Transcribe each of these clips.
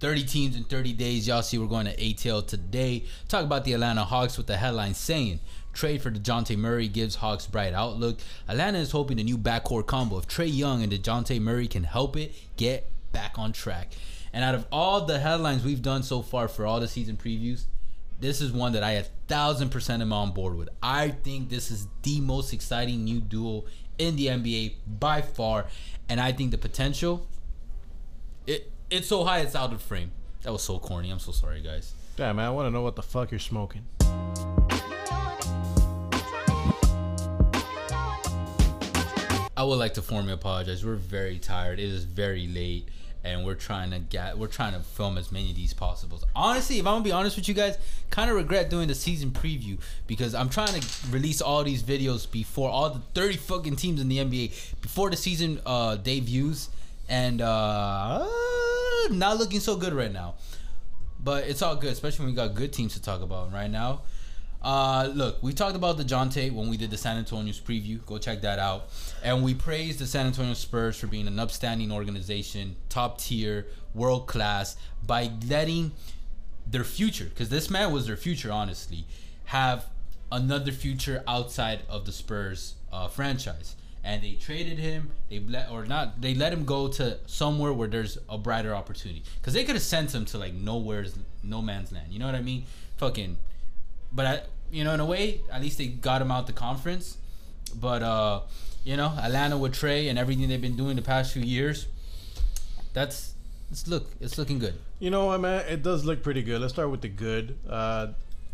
30 teams in 30 days. Y'all see we're going to ATL today. Talk about the Atlanta Hawks with the headline saying trade for DeJounte Murray gives Hawks bright outlook. Atlanta is hoping the new backcourt combo of Trae Young and DeJounte Murray can help it get back on track. And out of all the headlines we've done so far for all the season previews, this is one that I a thousand percent am on board with. I think this is the most exciting new duo in the NBA by far, and I think the potential it it's so high it's out of frame. That was so corny. I'm so sorry, guys. Damn, man, I want to know what the fuck you're smoking. I would like to formally apologize. We're very tired. It is very late, and we're trying to get we're trying to film as many of these possibles. Honestly, if I'm gonna be honest with you guys, kind of regret doing the season preview because I'm trying to release all these videos before all the 30 fucking teams in the NBA before the season uh, debuts, and uh, not looking so good right now. But it's all good, especially when we got good teams to talk about right now. Uh, look, we talked about Dejounte when we did the San Antonio's preview. Go check that out. And we praised the San Antonio Spurs for being an upstanding organization, top tier, world class, by letting their future, because this man was their future, honestly, have another future outside of the Spurs uh, franchise. And they traded him. They let or not. They let him go to somewhere where there's a brighter opportunity. Because they could have sent him to like nowhere's no man's land. You know what I mean? Fucking but I, you know, in a way, at least they got him out the conference. But uh, you know, Atlanta with Trae and everything they've been doing the past few years, that's it's look it's looking good. You know what, man? It does look pretty good. Let's start with the good. Uh,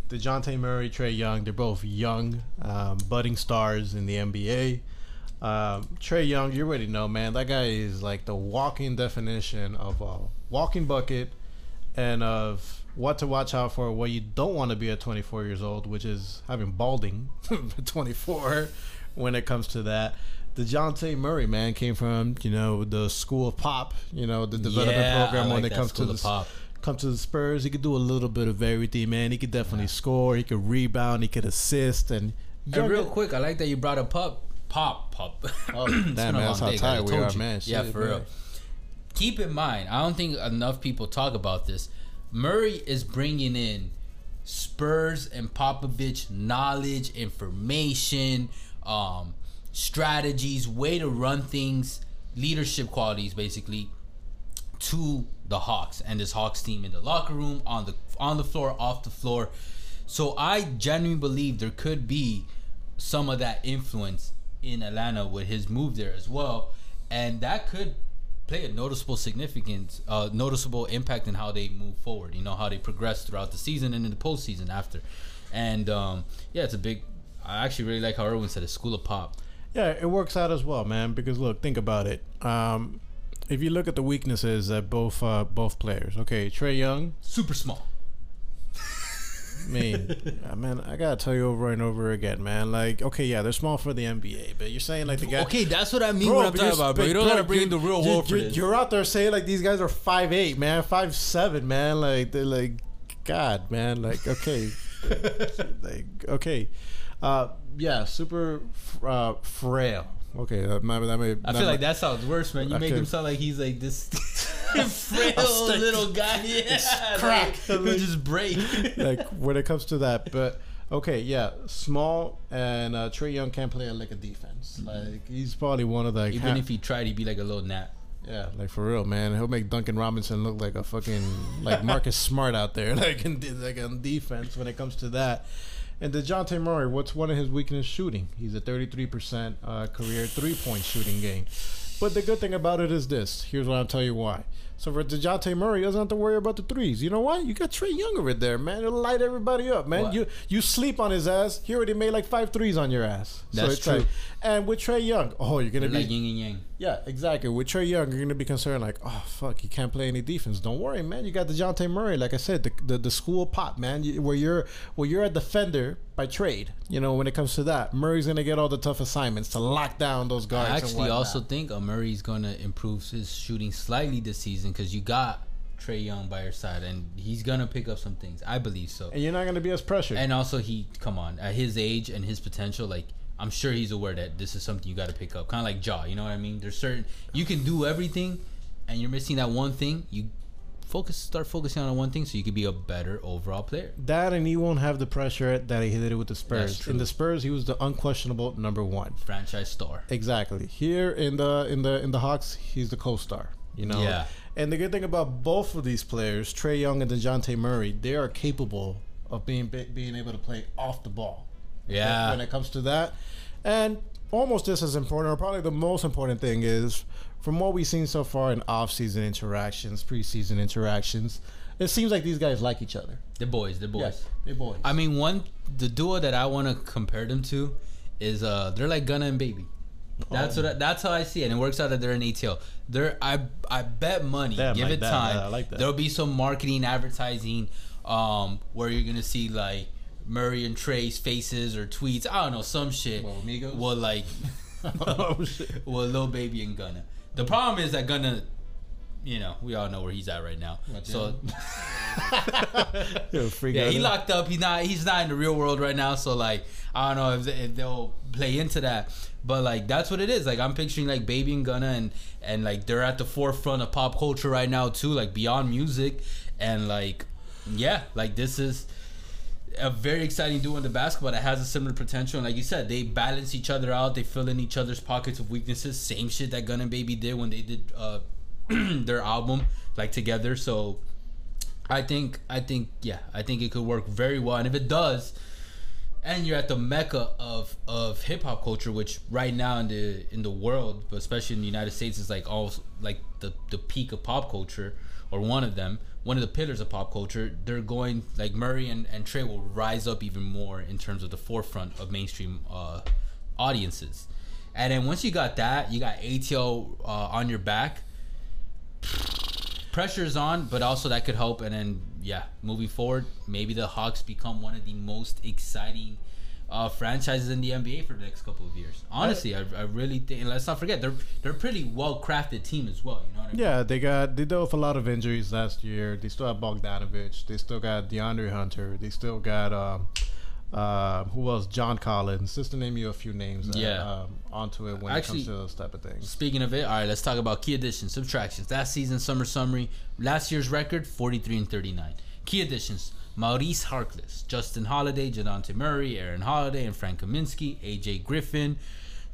Dejounte Murray, Trae Young, they're both young, um, budding stars in the NBA. Um, Trae Young, you already know, man. That guy is like the walking definition of a walking bucket and of what to watch out for, what you don't want to be at 24 years old, which is having balding at 24 when it comes to that. DeJounte Murray, man, came from, you know, the school of pop, you know, the development Yeah, program when it comes to the pop. come to the Spurs. He could do a little bit of everything, man. He could definitely score, he could rebound, he could assist and And real quick, I like that you brought up pop, pop, pop. Oh, damn, man, that's how tired we are, you. man. Yeah, for man. real. Keep in mind, I don't think enough people talk about this. Murray is bringing in Spurs and Popovich knowledge, information, um, strategies, way to run things, leadership qualities, basically, to the Hawks and this Hawks team in the locker room, on the on the floor, off the floor. So I genuinely believe there could be some of that influence in Atlanta with his move there as well, and that could play a noticeable significance, uh, noticeable impact in how they move forward. You know how they progress throughout the season and in the postseason after. And um, yeah, it's a big. I actually really like how Erwin said it. School of pop. Yeah, it works out as well, man. Because look, think about it. Um, if you look at the weaknesses at both uh, both players, okay, Trae Young, Super small. Me, man, I gotta tell you over and over again, man. Like, okay, yeah, they're small for the NBA, but you're saying like the guy. Okay, that's what I mean Bro, when I'm talking about, bro. You don't bro, gotta bring in the real you- world for you- this. You're out there saying like these guys are five eight, man, five seven, man. Like they're like, God, man. Like, okay, like okay, uh, yeah, super uh, frail. Okay, that may, that may, I feel like that sounds worse, man. You make Okay. him sound like he's like this frail little guy. Yeah, crack. Like, he'll just break. like when it comes to that. But okay, yeah, small and uh, Trae Young can't play like a defense. Like he's probably one of the like, Even ha- if he tried, he'd be like a little gnat. yeah, like for real, man. He'll make Duncan Robinson look like a fucking like Marcus Smart out there, like in like on defense when it comes to that. And Dejounte Murray, what's one of his weaknesses? Shooting. He's a 33% uh, career three-point shooting game. But the good thing about it is this. Here's what I'll tell you why. So for Dejounte Murray, he doesn't have to worry about the threes. You know what? You got Trae Young over there, man. It'll light everybody up, man. What? You you sleep on his ass. He already made like five threes on your ass. That's it's true. Like, and with Trae Young, oh, you're gonna They're be like yin and yang. yeah, exactly. With Trae Young, you're gonna be concerned like, oh fuck, he can't play any defense. Don't worry, man. You got Dejounte Murray, like I said, the the, the school pop, man. You, where you're where you're a defender by trade. You know, when it comes to that, Murray's gonna get all the tough assignments to lock down those guards. I actually also think uh, Murray's gonna improve his shooting slightly this season because you got Trae Young by your side, and he's gonna pick up some things. I believe so. and you're not gonna be as pressured. And also, he come on at his age and his potential, like I'm sure he's aware that this is something you got to pick up. Kind of like Jaw, you know what I mean? There's certain you can do everything, and you're missing that one thing. You focus, start focusing on one thing, so you could be a better overall player. That and he won't have the pressure that he did it with the Spurs. In the Spurs, he was the unquestionable number one. Franchise star. Exactly. Here in the in the in the Hawks, he's the co-star. You know. Yeah. And the good thing about both of these players, Trae Young and Dejounte Murray, they are capable of being being able to play off the ball. Yeah. When it comes to that, and almost just as important, or probably the most important thing is, from what we've seen so far in off-season interactions, preseason interactions, it seems like these guys like each other. They're boys, They're boys. Yes, they boys. I mean, one the duo that I want to compare them to is uh they're like Gunna and Baby. That's what I, that's how I see it, and it works out that they're in ATL. They're I I bet money, Damn, give like it that. time. Yeah, I like that. There'll be some marketing, advertising, um, where you're gonna see like Murray and Trae's faces or tweets. I don't know some shit. Well, Migos? Well, like, oh shit. well, Lil Baby and Gunna. The problem is that Gunna, you know, we all know where he's at right now. What, so. You're a freak Yeah, he locked up. He's not. He's not in the real world right now. So like, I don't know if, they, if they'll play into that. But like, that's what it is. Like, I'm picturing like Baby and Gunna, and and like they're at the forefront of pop culture right now too. Like beyond music, and like, yeah, like this is a very exciting duo in the basketball that has a similar potential. And like you said, they balance each other out. They fill in each other's pockets of weaknesses. Same shit that Gunna and Baby did when they did uh, their album like together. So I think I think yeah, I think it could work very well. And if it does, and you're at the mecca of of hip hop culture, which right now in the in the world, but especially in the United States, is like all like the the peak of pop culture, or one of them, one of the pillars of pop culture. They're going like Murray and, and Trae will rise up even more in terms of the forefront of mainstream uh, audiences. And then once you got that, you got ATL uh, on your back pressure's on, but also that could help. And then, yeah, moving forward, maybe the Hawks become one of the most exciting uh, franchises in the NBA for the next couple of years. Honestly, I, I really think. And let's not forget, they're they're a pretty well crafted team as well. You know what I mean? Yeah, they got they dealt with a lot of injuries last year. They still have Bogdanovich. They still got DeAndre Hunter. They still got um, uh, who else? John Collins. Just to name you a few names. That, Yeah. Um, onto it when Actually- it comes to those type of things. Speaking of it, all right, let's talk about key additions, subtractions. Last season, summer summary. Last year's record, 43 and 39. Key additions: Maurice Harkless, Justin Holiday, Dejounte Murray, Aaron Holiday, and Frank Kaminsky, AJ Griffin.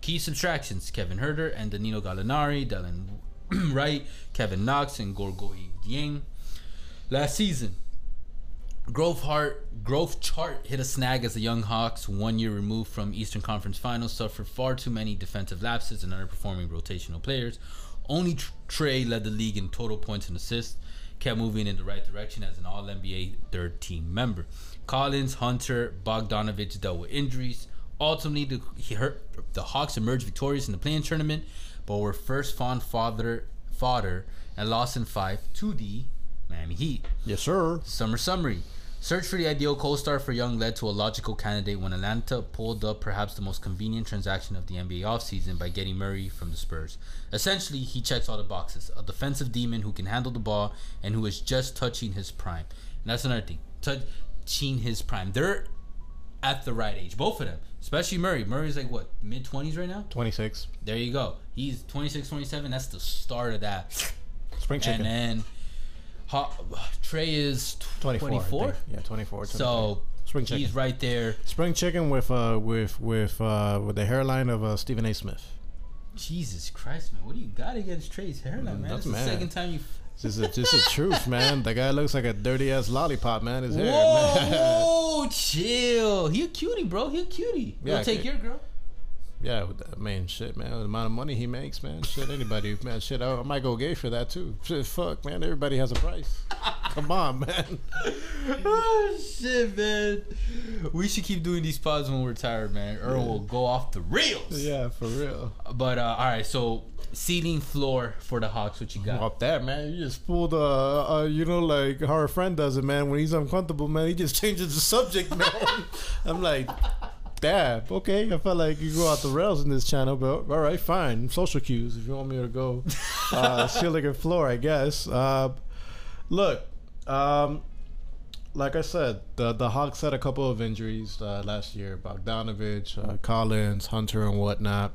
Key subtractions: Kevin Huerter and Danilo Gallinari, Delon Wright, Kevin Knox, and Gorgui Dieng. Last season, Heart, Growth Chart hit a snag as the Young Hawks, one year removed from Eastern Conference Finals, suffered far too many defensive lapses and underperforming rotational players. Only Trae led the league in total points and assists, kept moving in the right direction as an All NBA third team member. Collins, Hunter, Bogdanovich dealt with injuries. Ultimately, the, he hurt, the Hawks emerged victorious in the play-in tournament, but were first fond father, fodder and lost in five to the Miami Heat. Yes, sir. Summer summary. Search for the ideal co-star for Young led to a logical candidate when Atlanta pulled up perhaps the most convenient transaction of the NBA offseason by getting Murray from the Spurs. Essentially, he checks all the boxes. A defensive demon who can handle the ball and who is just touching his prime. And that's another thing. Touching his prime. They're at the right age. Both of them. Especially Murray. Murray's like what, mid 20s right now? Twenty six. There you go. He's 26, 27. That's the start of that. Spring chicken. And then Ha- Trae is 24. I 24. Yeah, 24. 23. So Spring chicken. he's right there. Spring chicken with uh with with uh with the hairline of uh, Stephen A. Smith. Jesus Christ, man! What do you got against Trae's hairline, man? That's That's the second time you. This is just the truth, man. The guy looks like a dirty ass lollipop, man. His hair, man. whoa, chill. He a cutie, bro. He a cutie. Yeah, He'll take your girl. Yeah, with that, man, shit, man. The amount of money he makes, man. Shit, anybody, man. Shit, I, I might go gay for that too. Shit, fuck, man. Everybody has a price. Come on, man. oh shit, man. We should keep doing these pods when we're tired, man. Earl will go off the rails. Yeah, for real. But uh, all right, so ceiling floor for the Hawks. What you got? Up there, man. You just pulled, uh, uh, you know, like how our friend does it, man. When he's uncomfortable, man, he just changes the subject, man. I'm like, damn, okay. I felt like you go out the rails in this channel, but all right, fine. Social cues if you want me to go uh, ceiling and floor, I guess. Uh, look, um, like I said, the the Hawks had a couple of injuries uh, last year. Bogdanovich, uh, Collins, Hunter, and whatnot.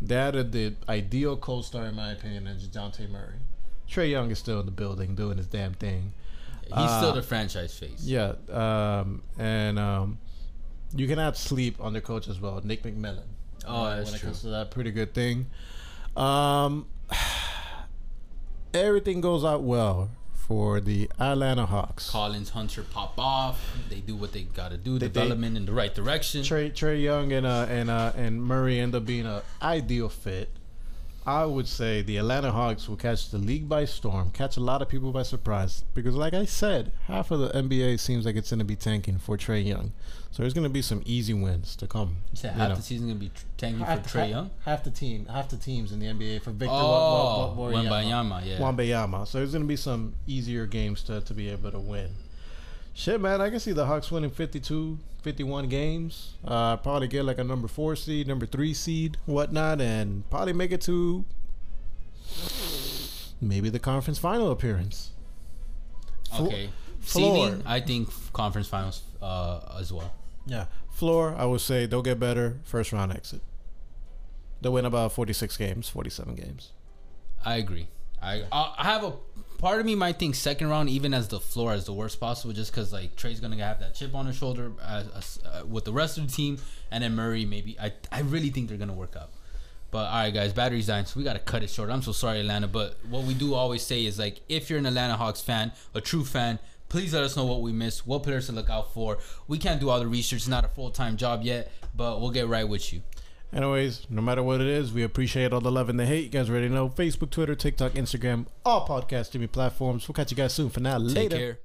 They added the ideal co-star, in my opinion, is Dejounte Murray. Trae Young is still in the building doing his damn thing. He's Uh, still the franchise face. Yeah, um, and um, you cannot sleep on their coach as well, Nick McMillan. Oh, Uh, that's when it true. comes to that, pretty good thing. Um, everything goes out well for the Atlanta Hawks. Collins, Hunter pop off. They do what they got to do. They- they- development in the right direction. Trae Trae Young and uh and uh and Murray end up being an ideal fit. I would say the Atlanta Hawks will catch the league by storm, catch a lot of people by surprise. Because, like I said, half of the NBA seems like it's going to be tanking for Trae Young. So there's going to be some easy wins to come. You said you half know. the season gonna be tr- tanking Half- for Trae Young. Half the team, half the teams in the NBA for Victor Oh, Wa- Wa- oh, Wa- Wembanyama. Wembanyama, yeah. Wembanyama. So there's going to be some easier games to, to be able to win. Shit, man, I can see the Hawks winning 52, 51 games. Uh, probably get like a number four seed, number three seed, whatnot, and probably make it to maybe the conference final appearance. Flo- Okay. floor. Seeding, I think conference finals uh, as well. Yeah. Floor, I would say they'll get better. First round exit. They'll win about 46 games, 47 games. I agree. I I have a part of me might think second round even as the floor as the worst possible just because like Trae's gonna have that chip on his shoulder as, as, uh, with the rest of the team and then Murray maybe I I really think they're gonna work out. But all right, guys, battery's dying, so we gotta cut it short. I'm so sorry, Atlanta. But what we do always say is like, if you're an Atlanta Hawks fan, a true fan, please let us know what we missed, what players to look out for. We can't do all the research; it's not a full time job yet, but we'll get right with you. Anyways, no matter what it is, we appreciate all the love and the hate. You guys already know Facebook, Twitter, TikTok, Instagram, all podcast streaming platforms. We'll catch you guys soon. For now, Take later. care.